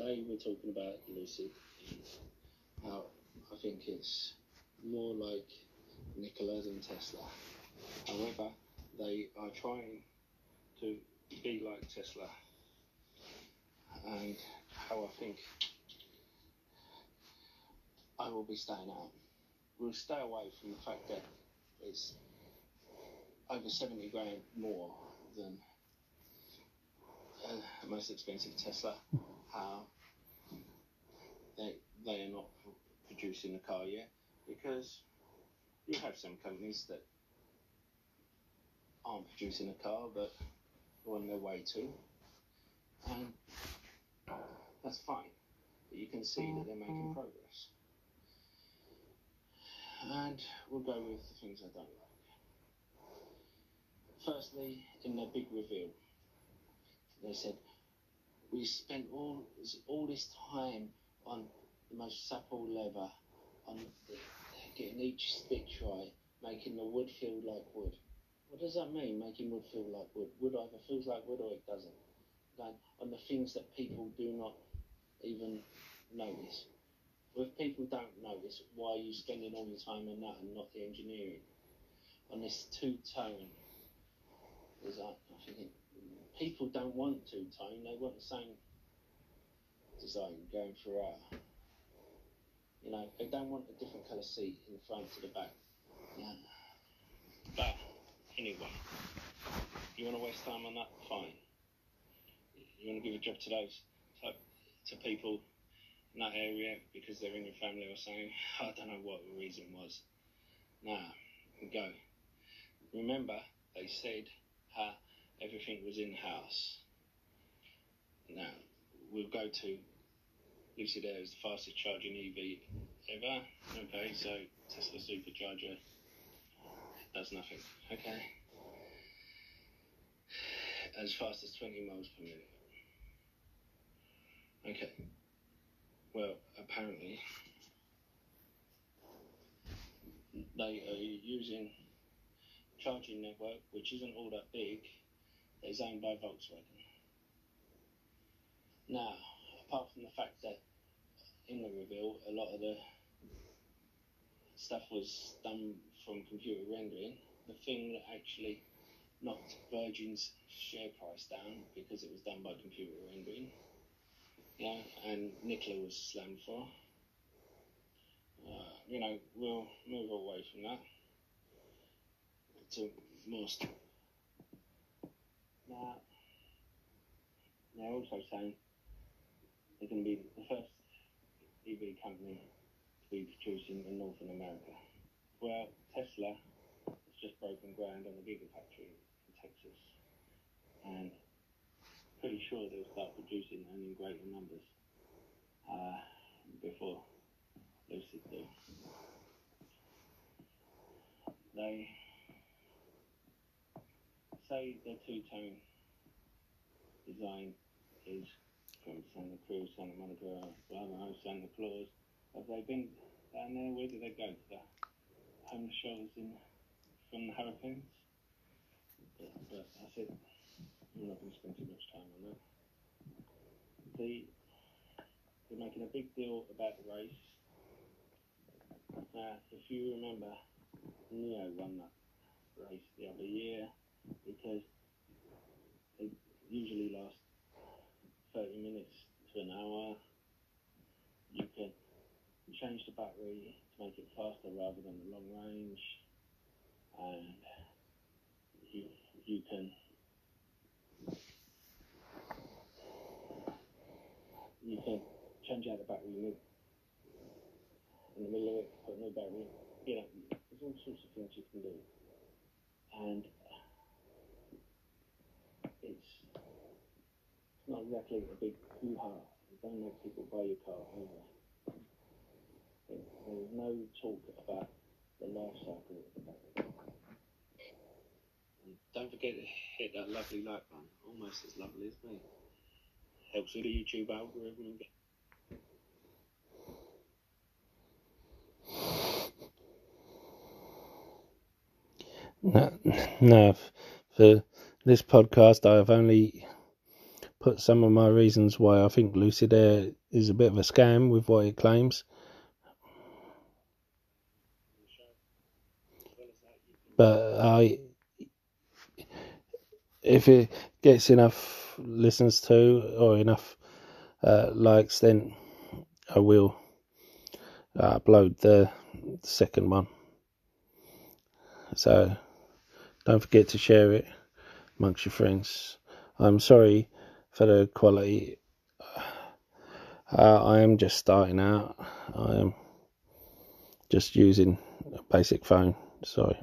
today we're talking about Lucid how I think it's more like Nikola than Tesla. However, they are trying to be like Tesla and how I think I will be staying out. We'll stay away from the fact that it's over 70 grand more than uh, most expensive Tesla. How they, they are not producing a car yet because you have some companies that aren't producing a car but are on their way to, and that's fine. But you can see that they're making mm-hmm. progress. And we'll go with the things I don't like. Firstly, in their big reveal, they said, We spent all, all this time on the most supple leather, on getting each stitch right, making the wood feel like wood. What does that mean, making wood feel like wood? Wood either feels like wood or it doesn't. Like, on the things that people do not even notice. Well, if people don't notice, why are you spending all your time on that and not the engineering? On this two tone, is like, I think people don't want two tone, they want the same design going throughout. Uh, you know, they don't want a different colour seat in the front to the back. Yeah. But anyway, you want to waste time on that? Fine. You want to give a job to those to, to people in that area because they're in your family or something. I don't know what the reason was. Now, go. Remember, they said how everything was in house. Now, we'll go to Lucid Air is the fastest charging EV ever. Okay, so Tesla Supercharger does nothing. Okay. As fast as 20 miles per minute. Okay. Well, apparently, they are using charging network, which isn't all that big, is owned by Volkswagen. Now, apart from the fact that in the reveal, a lot of the stuff was done from computer rendering, the thing that actually knocked Virgin's share price down because it was done by computer rendering, yeah, and Nikola was slammed for. Uh, you know, we'll move away from that to more. They're also saying they're going to be the first EV company to be producing in Northern America. Well, Tesla has just broken ground on the Gigafactory in Texas, and pretty sure they'll start producing and in greater numbers uh, before Lucid do. They say the two-tone design is from Santa Cruz, Santa Monica, blah, Santa Claus. Have they been down there? Where did they go? To the homeless shelters in, from the hurricanes? But, but I said, I'm not going to spend too much time on that. The, they're making a big deal about the race. Now, if you remember, NIO won that race the other year because they usually last 30 minutes to an hour. You can change the battery to make it faster rather than the long range, and you, you can you can change out the battery in the middle of it, put a new battery. You know, there's all sorts of things you can do, and it's not exactly a big hoo-ha. You don't make people buy your car either. There's no talk about the life cycle of the. And don't forget to hit that lovely like button, almost as lovely as me. Helps with the YouTube algorithm No, no, for this podcast, I have only put some of my reasons why I think Lucid Air is a bit of a scam with what it claims. But I, if it gets enough listens to or enough uh, likes, then I will upload the second one. So don't forget to share it amongst your friends. I'm sorry for the quality. Uh, I am just starting out. I am just using a basic phone. Sorry.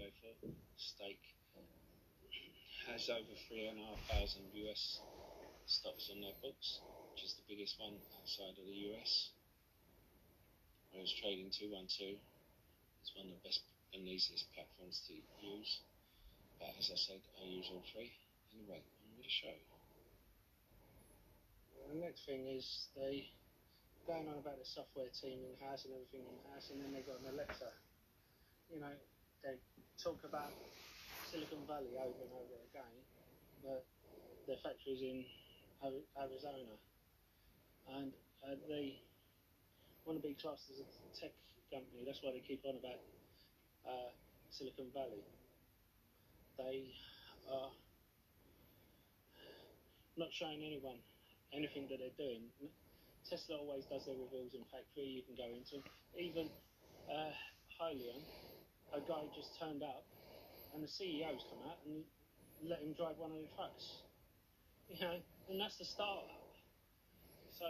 Go for. Stake has over three and a half thousand US stocks on their books, which is the biggest one outside of the US. Whereas Trading 212 is one of the best and easiest platforms to use. But as I said, I use all three. Anyway, I'm going to show. The next thing is they going on about the software team in house and everything in house, and then they've got an Alexa. You know, they talk about Silicon Valley over and over again, but their factories in Arizona, and uh, they want to be classed as a tech company. That's why they keep on about uh, Silicon Valley. They are not showing anyone anything that they're doing. Tesla always does their reveals in factory. You can go into even uh, Hyliion a guy just turned up and the CEO's come out and let him drive one of the trucks. You know, and that's the start. So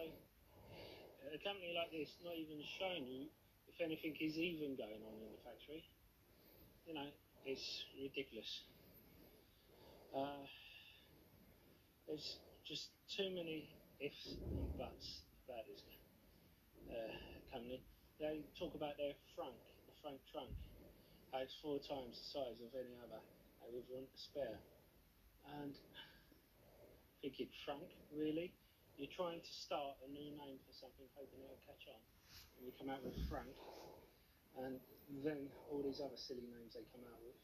a company like this not even showing you if anything is even going on in the factory. You know, it's ridiculous. Uh, there's just too many ifs and buts about this uh, company. They talk about their frunk, the frunk trunk. It's four times the size of any other uh, with one spare. And thinking, frunk, really? You're trying to start a new name for something, hoping it'll catch on. And you come out with frunk, and then all these other silly names they come out with.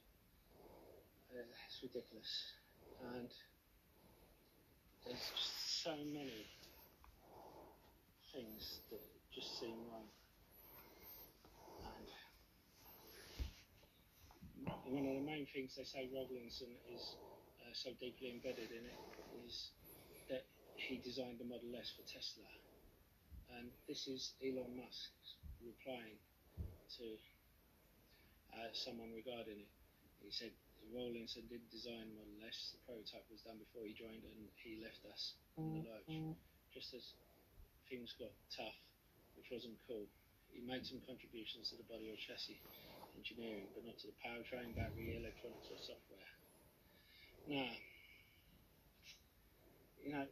Uh, it's ridiculous. And there's just so many things that just seem wrong. One of the main things they say Rawlinson is uh, so deeply embedded in it is that he designed the Model S for Tesla. And this is Elon Musk replying to uh, someone regarding it. He said Rawlinson did design Model S, the prototype was done before he joined and he left us in the lurch. Just as things got tough, which wasn't cool, he made some contributions to the body or chassis engineering, but not to the powertrain, battery, electronics, or software. Now, you know,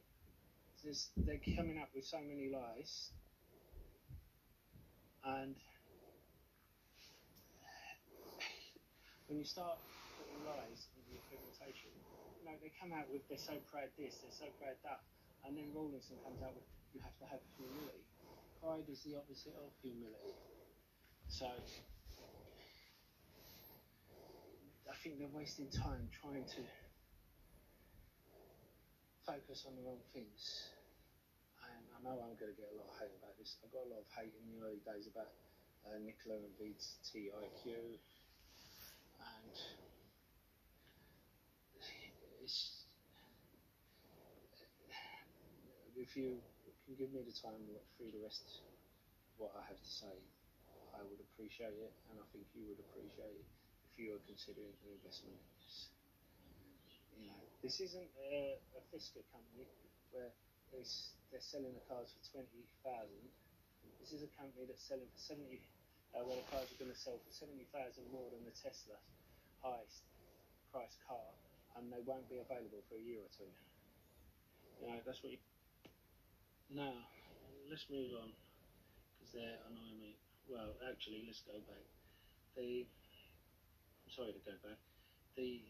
they're coming up with so many lies, and when you start putting lies into your presentation, you know, they come out with they're so proud this, they're so proud that, and then Rawlinson comes out with you have to have humility. Pride is the opposite of humility. So I think they're wasting time trying to focus on the wrong things. And I know I'm going to get a lot of hate about this. I got a lot of hate in the early days about uh, Nikola and VTIQ. And it's, if you can give me the time to look through the rest of what I have to say, I would appreciate it, and I think you would appreciate it if you are considering an investment in this. You know, this isn't a, a Fisker company where they're selling the cars for twenty thousand. This is a company that's selling for seventy. Uh, where the cars are going to sell for seventy thousand more than the Tesla highest price car, and they won't be available for a year or two. You know, that's what you. Now, let's move on because they're annoying me. Well, actually, let's go back. The. I'm sorry to go back. The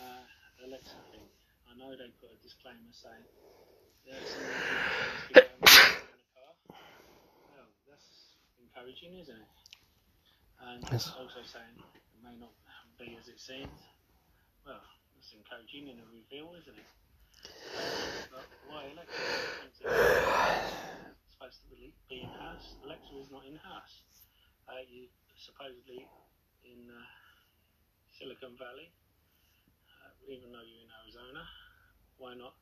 uh, Alexa thing. I know they put a disclaimer saying there's some in the car. Well, that's encouraging, isn't it? And Yes. also saying it may not be as it seems. Well, that's encouraging in a reveal, isn't it? Supposed to be in house? Is not in house. Uh, supposedly in uh, Silicon Valley, uh, even though you're in Arizona, why not?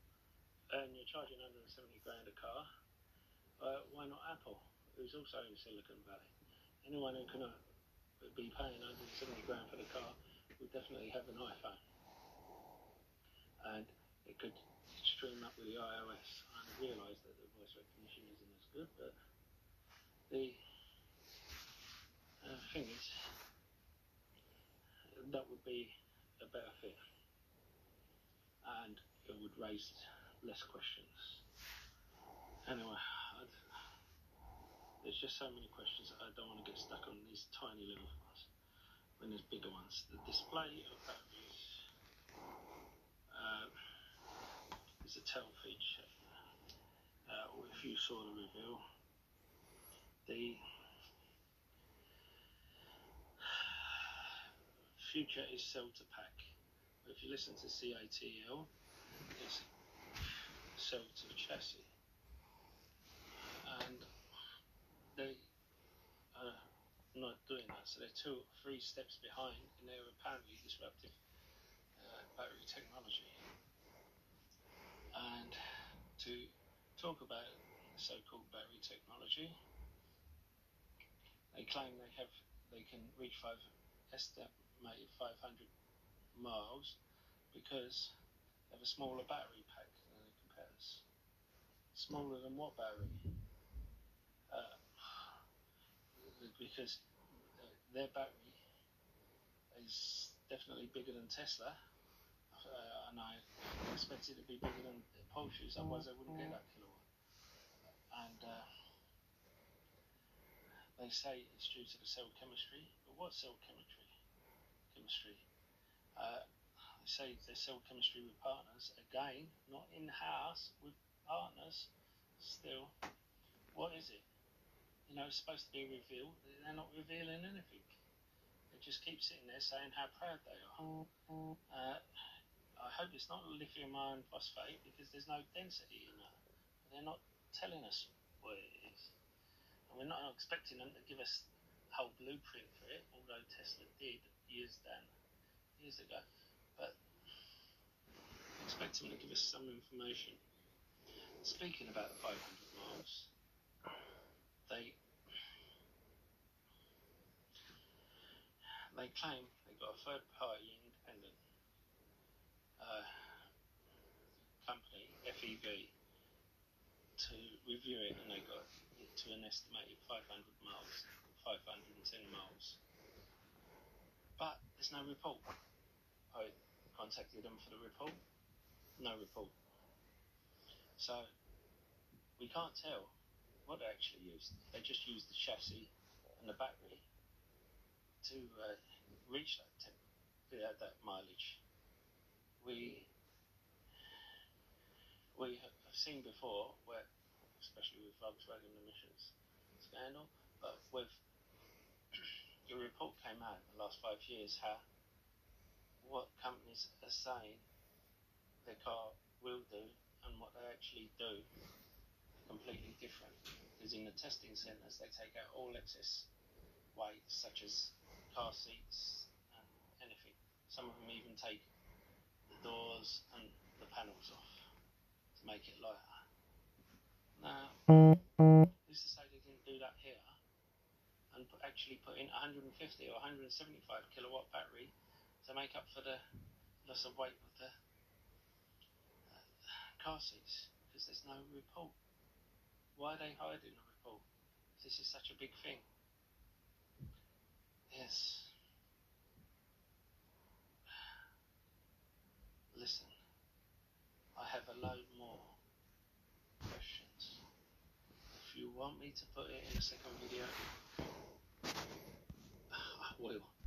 And you're charging 170 grand a car. Uh, why not Apple, who's also in Silicon Valley? Anyone who can uh, be paying 170 grand for the car would definitely have an iPhone, and it could stream up with the iOS. I realise that the voice recognition isn't as good, but the uh, thing is, that would be a better fit, and it would raise less questions. Anyway, I'd, there's just so many questions that I don't want to get stuck on these tiny little ones when there's bigger ones. The display of batteries uh, is a tell feature. Uh, if you saw the reveal, the future is cell to pack. If you listen to CATL, it's cell to chassis. And they are not doing that, so they're two, or three steps behind and they're apparently disruptive uh, battery technology. And to talk about so-called battery technology, they claim they have they can reach five estimated 500 miles because they have a smaller battery pack than their competitors. Smaller than what battery? Uh, because their battery is definitely bigger than Tesla, uh, and I expect it to be bigger than the Porsche's, otherwise I wouldn't get that kilowatt. And uh, they say it's due to the cell chemistry, but what cell chemistry? Chemistry. Uh, they say they cell chemistry with partners. Again, not in house with partners. Still, what is it? You know, it's supposed to be revealed. They're not revealing anything. They just keep sitting there saying how proud they are. Uh, I hope it's not lithium iron phosphate because there's no density in that. They're not telling us what it is. And we're not expecting them to give us a whole blueprint for it, although Tesla did years down, years ago. But expect them to give us some information. Speaking about the 500 miles, they they claim they've got a third party independent uh, company, FEV, to review it, and they got it to an estimated 500 miles, 510 miles. But there's no report. I contacted them for the report, no report. So we can't tell what they actually used. They just used the chassis and the battery to uh, reach that temp- uh, that mileage. We we have seen before where, especially with Volkswagen emissions scandal, but with the report came out in the last five years how what companies are saying their car will do and what they actually do completely different. Because in the testing centres, they take out all excess weight, such as car seats and anything. Some of them even take the doors and the panels off to make it lighter. Now, who's to say they didn't do that here and put, actually put in 150 or 175 kilowatt battery to make up for the loss of weight with the uh, car seats? Because there's no report. Why are they hiding a report? This is such a big thing. Yes. Listen, I have a load more questions. If you want me to put it in a second video, I will.